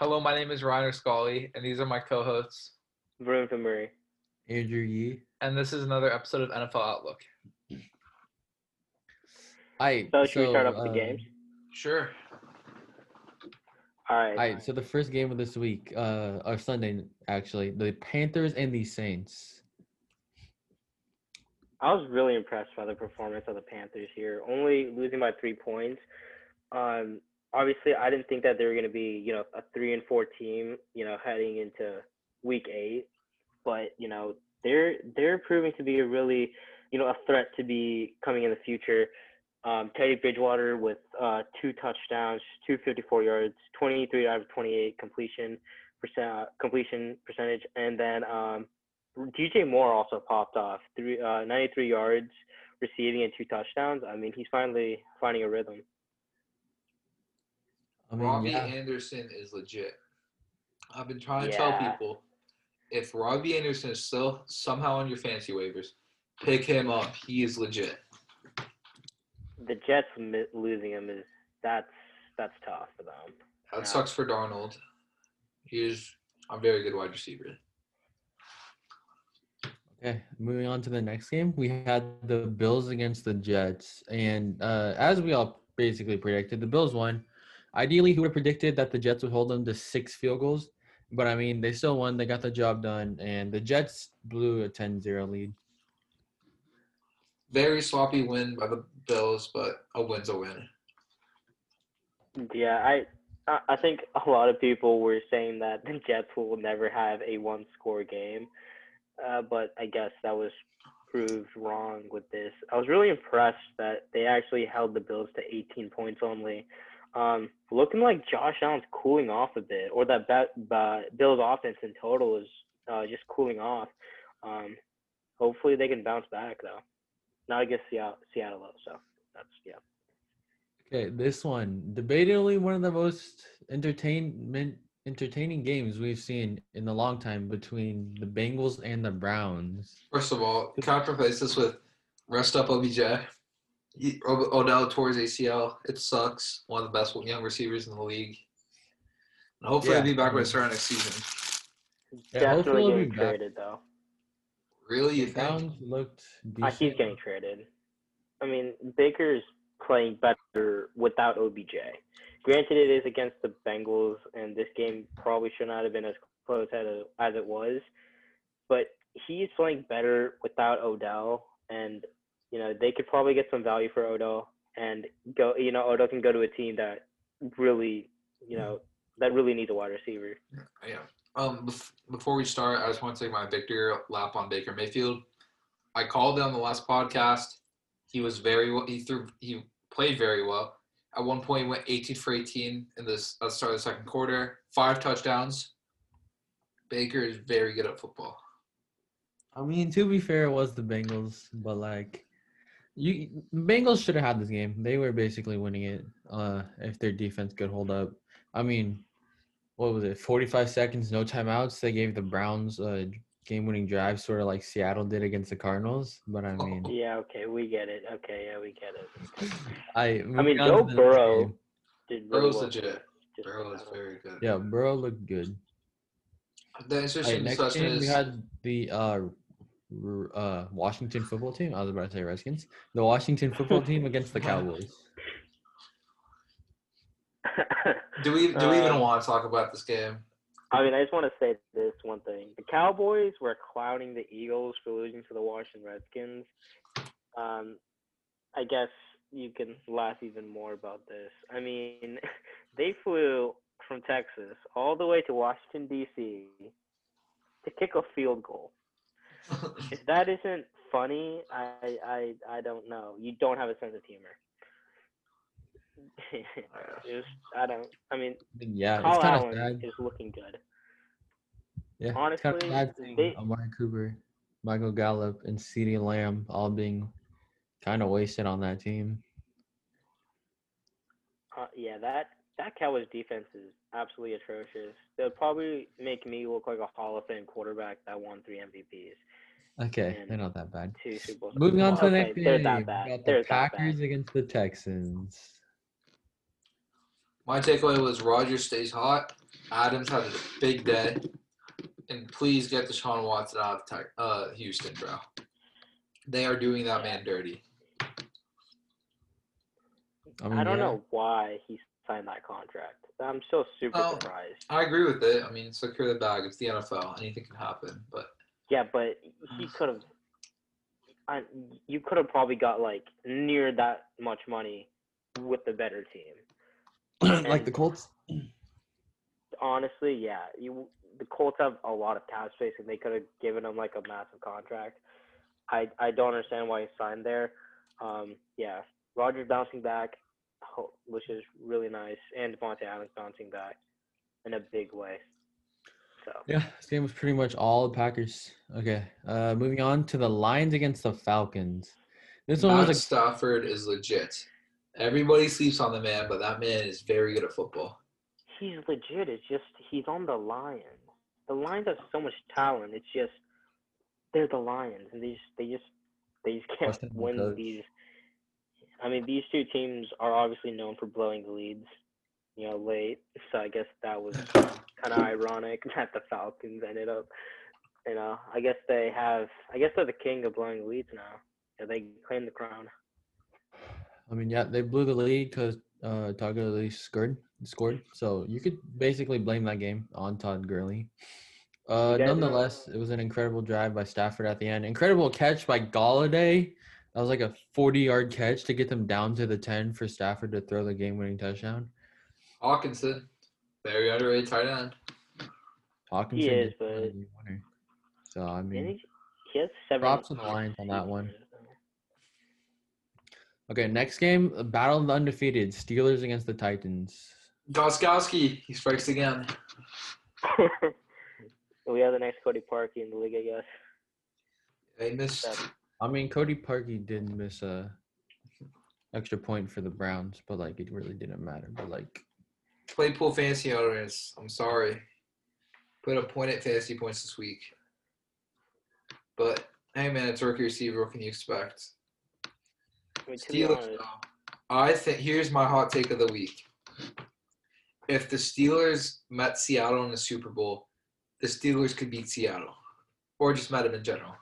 Hello, my name is Reiner Scully, and these are my co-hosts. Varun from Murray. Andrew Yee. And this is another episode of NFL Outlook. Hi. So should we start off uh, the games? Sure. All right. All right. So the first game of this week, uh, or Sunday actually, the Panthers and the Saints. I was really impressed by the performance of the Panthers here, only losing by three points. Um, obviously, I didn't think that they were going to be, you know, a three and four team, you know, heading into week eight. But you know, they're they're proving to be a really, you know, a threat to be coming in the future. Um, Teddy Bridgewater with uh, two touchdowns, 254 yards, 23 out of 28 completion percent completion percentage, and then um, DJ Moore also popped off, three uh, 93 yards receiving and two touchdowns. I mean, he's finally finding a rhythm. I mean, Robbie yeah. Anderson is legit. I've been trying to Yeah. tell people if Robbie Anderson is still somehow on your fancy waivers, pick him up. He is legit. The Jets mi- losing him is that's that's tough for them. That Yeah. sucks for Darnold. He is a very good wide receiver. Okay, moving on to the next game, we had the Bills against the Jets, and uh, as we all basically predicted, the Bills won. Ideally, who would have predicted that the Jets would hold them to six field goals? But I mean, they still won. They got the job done, and the Jets blew a 10-0 lead. Very sloppy win by the Bills, but a win's a win. Yeah, I I- I think a lot of people were saying that the Jets will never have a one score game, uh, but I guess that was proved wrong with this. I was really impressed that they actually held the Bills to 18 points only. Um, looking like Josh Allen's cooling off a bit, or that bet, uh, Bills offense in total is uh, just cooling off. Um, hopefully they can bounce back though. Not against Seattle, Seattle though, so that's yeah. Okay, this one debatably one of the most entertainment entertaining games we've seen in a long time between the Bengals and the Browns. First of all, can I preface this with rest up OBJ? He- O- Odell towards ACL. It sucks. One of the best young receivers in the league. And hopefully Yeah, he'll be back by the start of next season. Yeah, Definitely he'll be getting back. traded though. Really, you The think? Browns looked Uh, decent. he's getting traded. I mean, Baker's playing better without OBJ. Granted, it is against the Bengals, and this game probably should not have been as close as as it was. But he's playing better without Odell, and you know they could probably get some value for Odell, and go. You know, Odell can go to a team that really, you know, that really needs a wide receiver. Yeah. Um. Before we start, I just want to take my victory lap on Baker Mayfield. I called it on the last podcast. He was very well. He threw. He played very well. At one point, he went 18 for 18 in this at the start of the second quarter. Five touchdowns. Baker is very good at football. I mean, to be fair, it was the Bengals, but like, you Bengals should have had this game. They were basically winning it. Uh, if their defense could hold up. I mean, what was it? Forty-five seconds, no timeouts. They gave the Browns a game-winning drive, sort of like Seattle did against the Cardinals. But I mean, Yeah, okay, we get it. Okay, yeah, we get it. I. I mean, moving on Joe to the Burrow game. Did Burrow's well. legit. Just- Burrow is very good. Yeah, Burrow looked good. The interesting right, next discussion game we had the uh, r- uh, Washington football team. I was about to say Redskins. The Washington football team against the Cowboys. do we do we even Uh, want to talk about this game? I mean, I just want to say this one thing: the Cowboys were clowning the Eagles for losing to the Washington Redskins. Um, I guess you can laugh even more about this. I mean, they flew from Texas all the way to Washington D.C. to kick a field goal. If that isn't funny, I I I don't know. You don't have a sense of humor. I don't. I mean, Yeah, it's Kyle kind of Allen sad. is looking good. Yeah, it's kind honestly, of sad they- Amari Cooper, Michael Gallup, and CeeDee Lamb all being kind of wasted on that team. Uh, yeah, that that Cowboys defense is absolutely atrocious. They'll probably make me look like a Hall of Fame quarterback that won three MVPs, Okay, And they're not that bad. two Super Bowls. Moving on to the Okay, next game, they're we that bad. got the They're that bad. Packers against the Texans. My takeaway was Rodgers stays hot. Adams had a big day, and please get the Deshaun Watson out of Ty- uh, Houston, bro. They are doing that man dirty. I, mean, I don't yeah. know why he signed that contract. I'm still super Oh. surprised. I agree with it. I mean, secure the bag. It's the NFL. Anything can happen. But Yeah, but he could have. I you could have probably got like near that much money with the better team. like the Colts. Honestly, yeah, you the Colts have a lot of cap space, and they could have given him like a massive contract. I I don't understand why he signed there. Um, yeah, Rodgers bouncing back, which is really nice, and Davante Adams bouncing back in a big way. So Yeah, this game was pretty much all the Packers. Okay, uh, moving on to the Lions against the Falcons. This one Matt was a Stafford is legit. Everybody sleeps on the man, but that man is very good at football. he's legit. It's just he's on the Lions. The Lions have so much talent. It's just they're the Lions, and they just they just they just can't Questionable win coach. these. I mean, these two teams are obviously known for blowing the leads, you know, late. So I guess that was kind of ironic that the Falcons ended up. You know, I guess they have. I guess they're the king of blowing leads now. Yeah, they claim the crown. I mean, yeah, they blew the lead because uh, Todd Gurley scored. Scored, so you could basically blame that game on Todd Gurley. Uh, nonetheless, it was an incredible drive by Stafford at the end. Incredible catch by Golladay. That was like a 40-yard catch to get them down to the 10 for Stafford to throw the game-winning touchdown. Hockenson, very underrated tight end. Hockenson is, but- the winner. So I mean, he, he has seven. props to the Lions on that one. okay, next game, battle of the undefeated Steelers against the Titans. Gostkowski, he strikes again. we have the next Cody Parkey in the league, I guess. They missed. I mean, Cody Parkey did miss a extra point for the Browns, but like it really didn't matter. But like, Claypool fantasy owners, I'm sorry. Put a point at fantasy points this week. But hey man, it's rookie receiver. What can you expect? I mean, Steelers. I think here's my hot take of the week. If the Steelers met Seattle in the Super Bowl, the Steelers could beat Seattle, or just met them in general.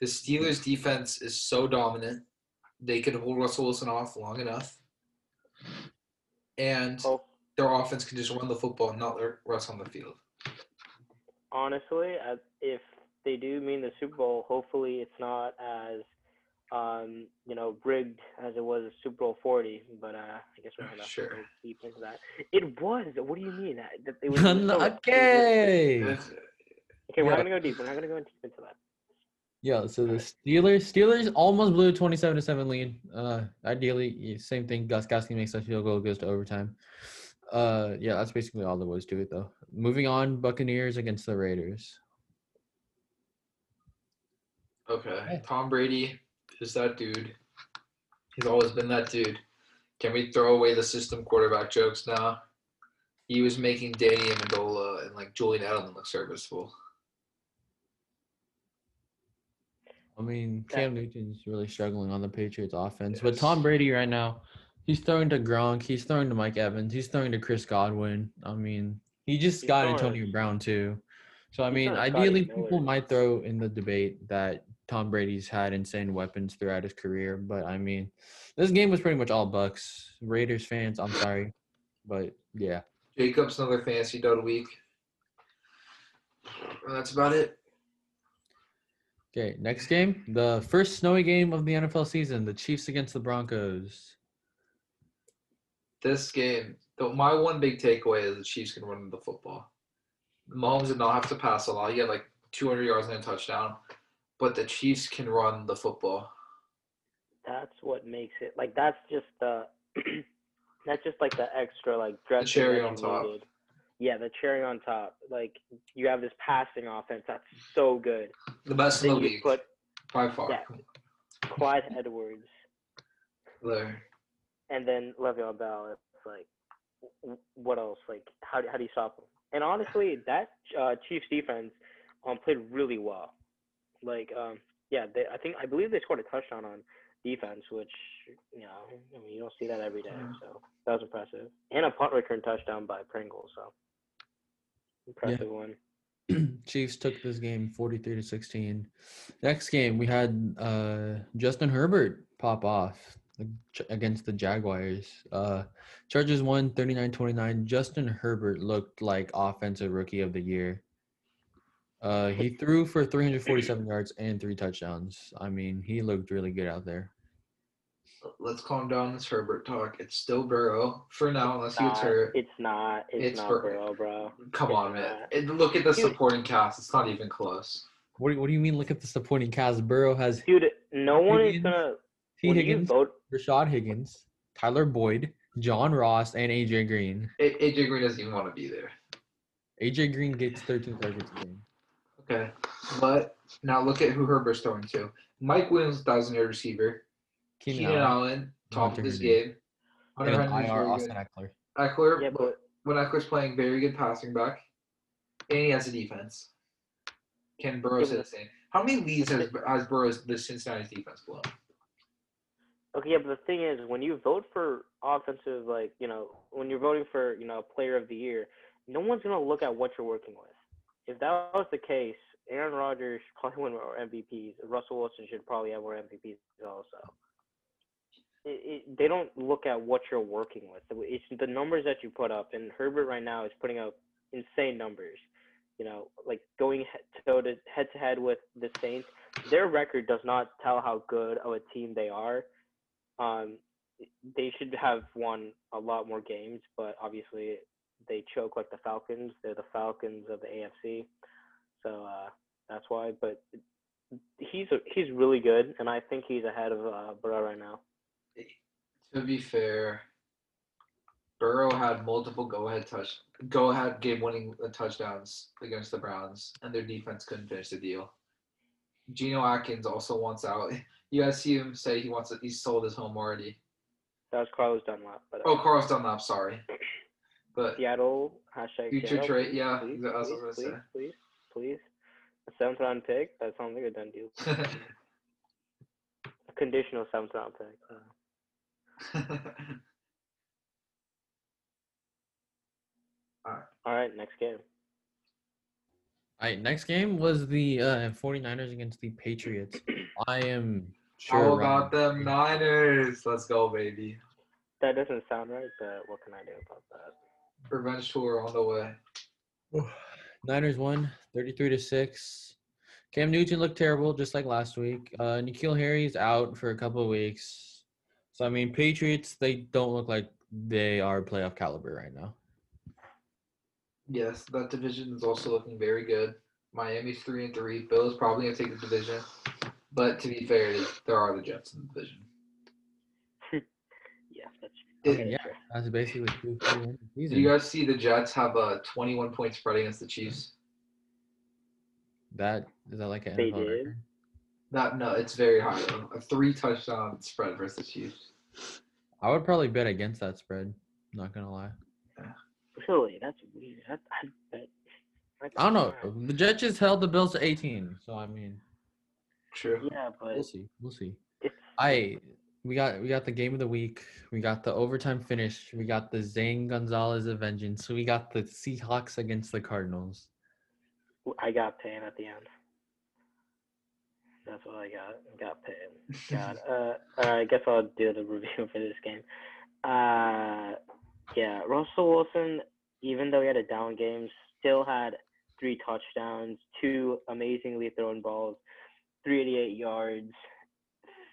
The Steelers' defense is so dominant; they could hold Russell Wilson off long enough, and oh, their offense can just run the football and not let Russ on the field. honestly, if they do mean the Super Bowl, hopefully it's not as um, you know, rigged as it was Super Bowl 40. But uh, I guess we're not gonna Sure. go deep into that. It was. What do you mean? It was, it was so- okay. Okay, we're Yeah. not gonna go deep. We're not gonna go deep into that. Yeah, so the Steelers Steelers almost blew a 27 to 7 lead. Uh ideally, same thing. Gostkowski makes a field goal, goes to overtime. Uh yeah, that's basically all there was to it though. Moving on, Buccaneers against the Raiders. Okay, Tom Brady is that dude. He's always been that dude. Can we throw away the system quarterback jokes now? He was making Danny Amendola and like Julian Edelman look serviceable. I mean, Cam Newton's really struggling on the Patriots offense. But Tom Brady right now, he's throwing to Gronk, he's throwing to Mike Evans, he's throwing to Chris Godwin. I mean, he just He's got throwing- Antonio Brown too. So I mean, throwing to Scotty ideally people might throw in the debate that Tom Brady's had insane weapons throughout his career, but I mean, this game was pretty much all Bucks. Raiders fans, I'm sorry, but yeah. Jacobs another fantasy dud week. And that's about it. Okay, next game, the first snowy game of the NFL season, the Chiefs against the Broncos. This game, the, my one big takeaway is the Chiefs can run the football. Mahomes did not have to pass a lot. He had like 200 yards and a touchdown, but the Chiefs can run the football. That's what makes it like. That's just the. that's just like the extra like dressing cherry on top. needed. Yeah, the cherry on top. Like you have this passing offense that's so good. The best in the league put by far. yeah. Clyde Edwards There. and then Le'Veon Bell. It's like, what else? Like, how do, how do you stop him? And honestly, that uh, Chiefs defense um, played really well. Like, um, yeah, they, I think I believe they scored a touchdown on defense, which you know, I mean, you don't see that every day. So that was impressive, and a punt return touchdown by Pringle. So impressive one. Chiefs took this game 43 to 16. Next game, we had uh, Justin Herbert pop off against the Jaguars. Uh, Chargers won 39 29. Justin Herbert looked like offensive rookie of the year. Uh, he threw for 347 yards and three touchdowns. I mean, he looked really good out there. Let's calm down this Herbert talk. It's still Burrow for now, unless he gets Not- hurt. it's not. It's, It's not for- Burrow, bro. Come it's on, man. not. And look at the Dude. supporting cast. It's not even close. What do, what do you mean? Look at the supporting cast. Burrow has Dude, no one is gonna. T. Higgins, you vote, Rashad Higgins, Tyler Boyd, John Ross, and AJ Green. A- AJ Green doesn't even want to be there. AJ Green gets 13 targets a game. Okay. But now look at who Herbert's throwing to. Mike Williams, thousand yard receiver. Keenan, Keenan Allen, Allen, top of his game. Hunter and Henry's IR very Austin good. Ekeler. Ekeler, yeah, but when Ekeler's playing very good passing back, and he has a defense. Can Burrow Yeah, say the same? How many leads has, has Burrow's the Cincinnati defense blown? Okay, yeah, but the thing is, when you vote for offensive, like you know, when you're voting for you know player of the year, no one's gonna look at what you're working with. If that was the case, Aaron Rodgers should probably win more MVPs. Russell Wilson should probably have more MVPs also. It, it, they don't look at what you're working with. It's the numbers that you put up, and Herbert right now is putting up insane numbers. You know, like going to head to head with the Saints. Their record does not tell how good of a team they are um, they should have won a lot more games, but obviously they choke like the Falcons. They're the Falcons of the AFC, so uh, that's why. But he's a, he's really good, and I think he's ahead of uh, Burrow right now. To be fair, Burrow had multiple go ahead touch go ahead game winning touchdowns against the Browns, and their defense couldn't finish the deal. Geno Atkins also wants out. You guys see him say he wants it. He's sold his home already. That was Carlos Dunlap. But, uh, Oh, Carlos Dunlap, sorry. But Seattle hashtag Future Seattle, trade, please, yeah, please, that's what I was please, gonna please, say. please, please. A seventh round pick. That sounds like a done deal. A conditional seventh round pick. Uh, all right, next game. All right, next game was the uh, 49ers against the Patriots. I am sure. How Ryan- about them Niners? Let's go, baby. That doesn't sound right, but what can I do about that? Revenge tour on the way. Niners won 33 to 6. Cam Newton looked terrible, just like last week. Uh, N'Keal Harry's out for a couple of weeks. So, I mean, Patriots, they don't look like they are playoff caliber right now. Yes, that division is also looking very good. Miami's three and three. Bills probably gonna take the division, but to be fair, there are the Jets in the division. Yeah, that's Did, okay, yeah. That's basically two two wins the did season. you guys see the Jets have a 21 point spread against the Chiefs? That is that like an They NFL did? record? Not, no, it's very high though. A three touchdown spread versus the Chiefs. I would probably bet against that spread. Not gonna lie. Really, that's weird. That, I, that, I don't know. The Jets just held the Bills to 18, so I mean, True. Yeah, but we'll see. We'll see. I we got we got the game of the week. We got the overtime finish. We got the Zane Gonzalez of vengeance. We got the Seahawks against the Cardinals. I got pain at the end. That's what I got. Got pain. God. uh, I guess I'll do the review for this game. Uh, yeah, Russell Wilson, even though he had a down game, still had three touchdowns, two amazingly thrown balls, 388 yards.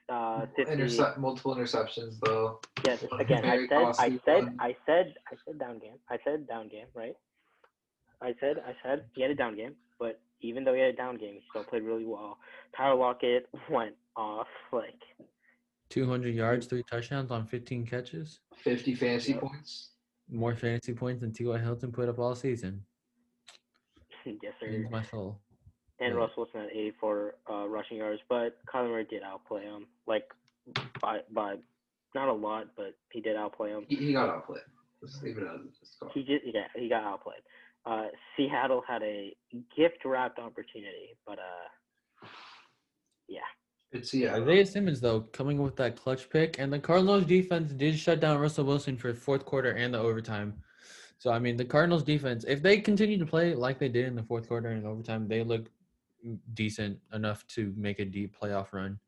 Uh, Intercept multiple interceptions though. Yes, again, I said, I said, one. I said, I said down game. I said down game, right? I said, I said he had a down game, but even though he had a down game, he still played really well. Tyler Lockett went off, like 200 yards, three touchdowns on 15 catches. 50 fantasy Yep. points. More fantasy points than T.Y. Hilton put up all season. yes sir. Pains my soul. And yeah. Russell Wilson had 84 uh, rushing yards, but Kyler Murray did outplay him, like by by not a lot, but he did outplay him. He, he got outplayed. Let's leave it as it's called. He did, yeah, he got outplayed. Uh, Seattle had a gift wrapped opportunity, but uh, yeah, It's yeah. Isaiah Simmons though coming with that clutch pick, and the Cardinals defense did shut down Russell Wilson for fourth quarter and the overtime. So I mean, the Cardinals defense, if they continue to play like they did in the fourth quarter and overtime, they look decent enough to make a deep playoff run.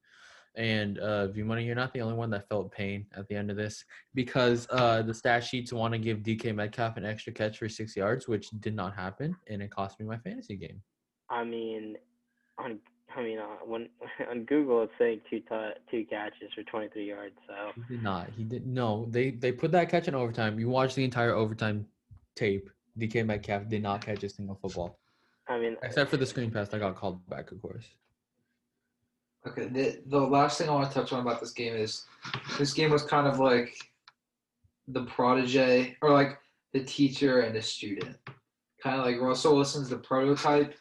And uh, V Money, you're not the only one that felt pain at the end of this because uh, the stat sheets want to give DK Metcalf an extra catch for six yards, which did not happen, and it cost me my fantasy game. I mean, on I mean, uh, when on Google it's saying two t- two catches for 23 yards. So He did not. He did no. They they put that catch in overtime. You watch the entire overtime tape. DK Metcalf did not catch a single football I mean, except for the screen pass that got called back, of course. Okay, the, the last thing I want to touch on about this game is this game was kind of like the protege or like the teacher and the student. Kind of like Russell Wilson's the prototype,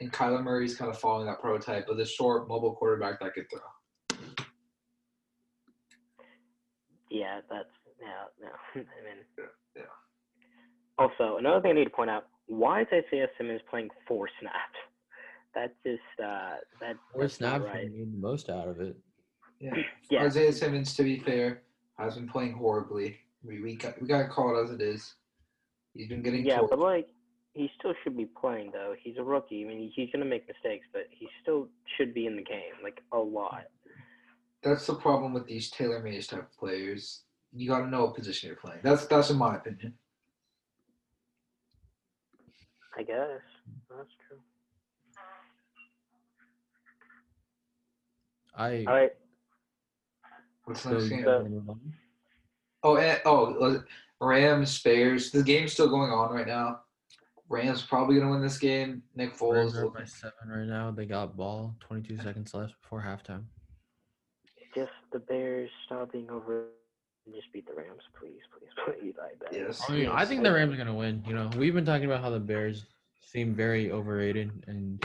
and Kyler Murray's kind of following that prototype of the short mobile quarterback that could throw. yeah, that's yeah, no. I mean, Yeah. Also, another thing I need to point out: why is Isaiah Simmons playing four snaps? That just uh, that Four that's not snaps right. and made the most out of it. Yeah. Yeah, Isaiah Simmons, to be fair, has been playing horribly. We we got, we got to call it as it is. He's been getting yeah, torched. but like he still should be playing though. He's a rookie. I mean, he's gonna make mistakes, but he still should be in the game like a lot. That's the problem with these tailor made type of players. You got to know what position you're playing. That's that's in my opinion. I guess that's true. I All right, What's so next game? guys wanna move on? Oh, and, oh, uh, Rams, Bears. The game's still going on right now. Rams probably gonna win this game. Nick Rams Foles. are up by seven right now. They got ball. Twenty-two seconds left before halftime. just the Bears stop being over and just beat the Rams, please, please, please. I beg. Yes. I mean, I think the Rams are gonna win. You know, we've been talking about how the Bears seem very overrated, and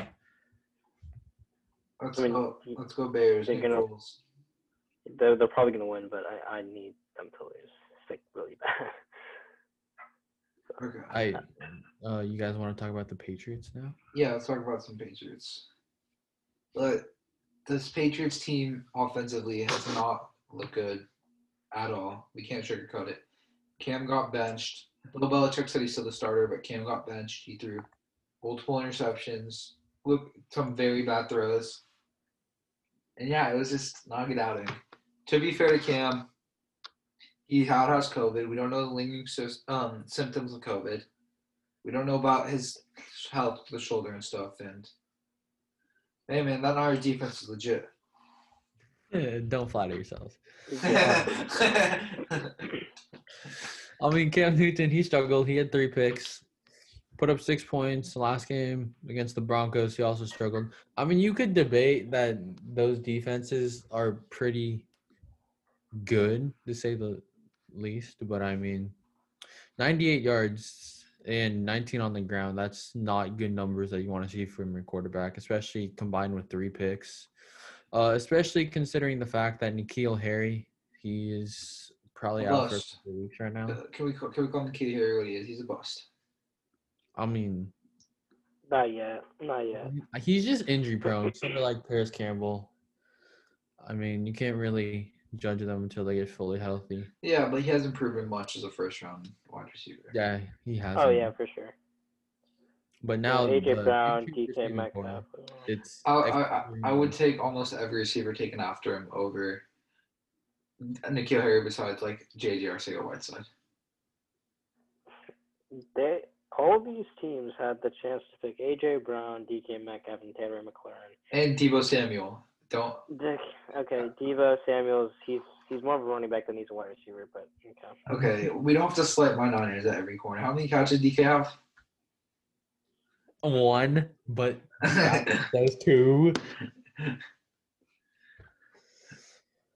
Let's I mean, go. Let's go Bears. they're gonna- They're they're probably gonna win, but I I need them to lose. It's like really bad. Okay. I, uh, you guys want to talk about the Patriots now? Yeah, let's talk about some Patriots. But this Patriots team offensively has not looked good at all. We can't sugarcoat it. Cam got benched. Bill Belichick said he's still the starter, but Cam got benched. He threw multiple interceptions, look some very bad throws. And yeah, it was just not a good outing. To be fair to Cam, he had has COVID. We don't know the lingering um, symptoms of COVID. We don't know about his health the shoulder and stuff. And hey, man, that Irish defense is legit. Don't flatter yourselves. I mean, Cam Newton, he struggled. He had three picks, put up six points last game against the Broncos. He also struggled. I mean, you could debate that those defenses are pretty good, to say the least. But I mean, 98 yards and 19 on the ground, that's not good numbers that you want to see from your quarterback, especially combined with three picks. Uh, especially considering the fact that N'Keal Harry, he is probably out for a weeks right now. Uh, can we call, can we call N'Keal Harry what he is? He's a bust. I mean, not yet, not yet. he's just injury prone, sort of like Parris Campbell. I mean, you can't really judge them until they get fully healthy. Yeah, but he hasn't proven much as a first round wide receiver. Yeah, he has. Oh yeah, for sure. But now Yeah, AJ the Brown, DK Metcalf. It's I, I, I, would take almost every receiver taken after him over N'Keal Harry besides like JJ Arcega Whiteside. They all these teams had the chance to pick AJ Brown, DK Metcalf, and Taylor McLaurin. And Deebo Samuel. Don't Dick, okay, Deebo Samuel's he's he's more of a running back than he's a wide receiver, but okay. okay. We don't have to slight my Niners at every corner. How many catches did DK have? one, but those two.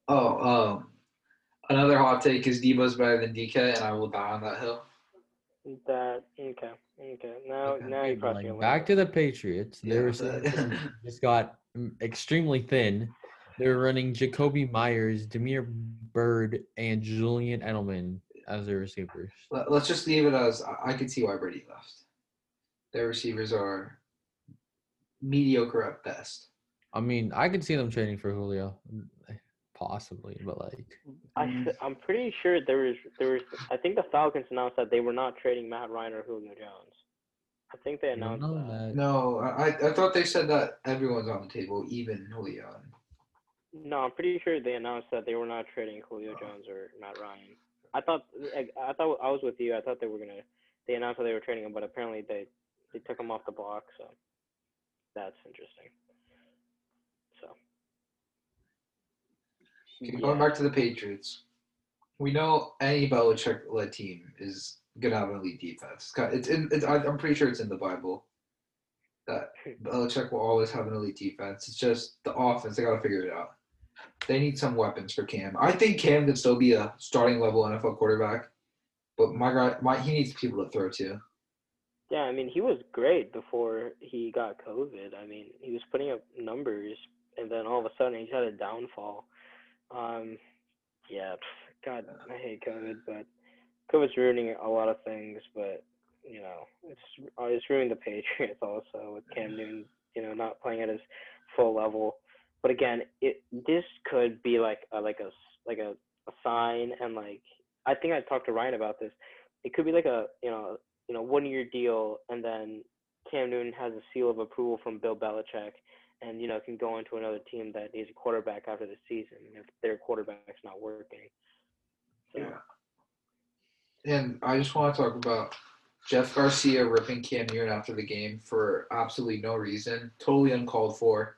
oh, um, another hot take is Deebo's better than DK, and I will die on that hill. That okay, okay. Now Okay. now you're Hey, crossing a like, back to the Patriots. They Yeah, were but- just got mm, extremely thin. They're running Jakobi Meyers, Damiere Byrd, and Julian Edelman as their receivers. Let, us just leave it as I, I can see why Brady left. Their receivers are mediocre at best. I mean, I could see them trading for Julio, possibly, but like, I Mm. th- I'm pretty sure there was there was I think the Falcons announced that they were not trading Matt Ryan or Julio Jones. I think they I don't announced that. that. No, I I thought they said that everyone's on the table, even Julio. No, I'm pretty sure they announced that they were not trading Julio Jones or Matt Ryan. I thought I, I thought I was with you. I thought they were gonna. They announced that they were trading him, but apparently they they took him off the block. So that's interesting. So Going back to the Patriots, we know any Belichick-led team is gonna have an elite defense. It's in. It's, I'm pretty sure it's in the Bible that Belichick will always have an elite defense. It's just the offense. They gotta figure it out. They need some weapons for Cam. I think Cam can still be a starting level NFL quarterback, but my guy, my he needs people to throw to. yeah, I mean he was great before he got COVID. I mean he was putting up numbers, and then all of a sudden he's had a downfall. Um, yeah, God, I hate COVID, but COVID's ruining a lot of things. But you know, it's uh, it's ruining the Patriots also with Cam Newton, you know, not playing at his full level. But again, it this could be like a, like a like a, a sign, and like I think I talked to Ryan about this. It could be like a you know you know one year deal, and then Cam Newton has a seal of approval from Bill Belichick, and you know can go into another team that needs a quarterback after the season if their quarterback's not working. So, Yeah. And I just want to talk about Jeff Garcia ripping Cam Newton after the game for absolutely no reason, totally uncalled for,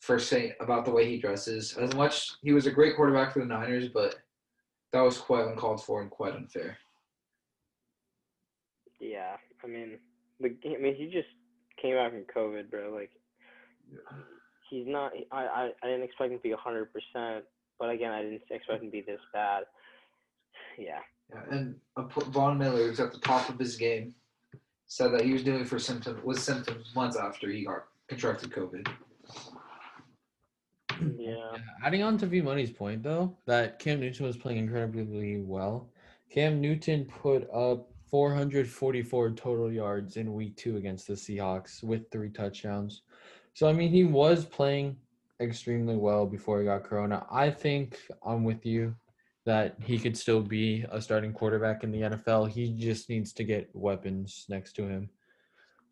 for saying about the way he dresses. As much he was a great quarterback for the Niners, but that was quite uncalled for and quite unfair. Yeah, I mean, the I mean, he just came out from COVID, bro. Like, he's not. I I, I didn't expect him to be hundred percent, but again, I didn't expect him to be this bad. Yeah, Yeah, and uh, Von Miller, who's at the top of his game, said that he was doing for symptoms with symptoms months after he got contracted COVID. yeah. Yeah, adding on to V Money's point though, that Cam Newton was playing incredibly well. Cam Newton put up 444 total yards in week two against the Seahawks with three touchdowns. So I mean he was playing extremely well before he got corona. I think I'm with you that he could still be a starting quarterback in the NFL. He just needs to get weapons next to him.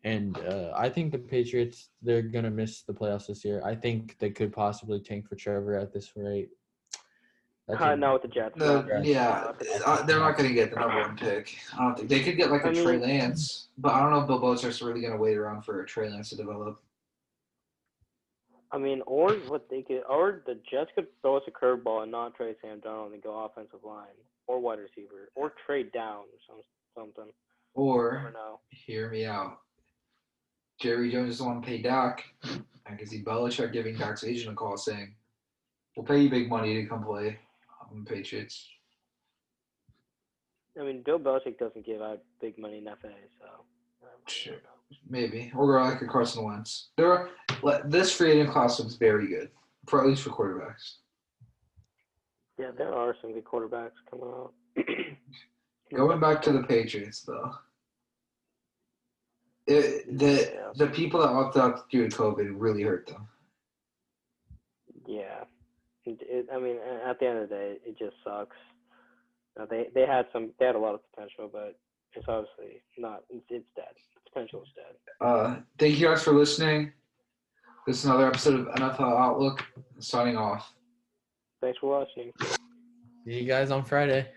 And uh, I think the Patriots they're gonna miss the playoffs this year. I think they could possibly tank for Trevor at this rate. That's Uh, a- not with the Jets. The, no. yeah, uh, they're not going to get the number one pick. I don't think they could get like a I Trey Lance, but I don't know if Bill Belichick's really going to wait around for a Trey Lance to develop. I mean, or what they could, or the Jets could throw us a curveball and not trade Sam Darnold and go offensive line or wide receiver or trade down or some something. Or hear me out. Jerry Jones doesn't want to pay Dak. I can see Belichick giving Dak's agent a call saying, "We'll pay you big money to come play on the Patriots." I mean, Bill Belichick doesn't give out big money in FA, so. Sure. Maybe or like a Carson Wentz. There, are, this free agent class looks very good for at least for quarterbacks. Yeah, there are some good quarterbacks coming out. Going back to the Patriots, though, it, the Yeah. the people that opted out due to COVID really hurt them. Yeah, it, it, I mean, at the end of the day, it just sucks. Uh, they they had some, they had a lot of potential, but it's obviously not. It's, it's dead. Potential is dead. Uh, thank you guys for listening. This is another episode of NFL Outlook. Signing off. Thanks for watching. See you guys on Friday.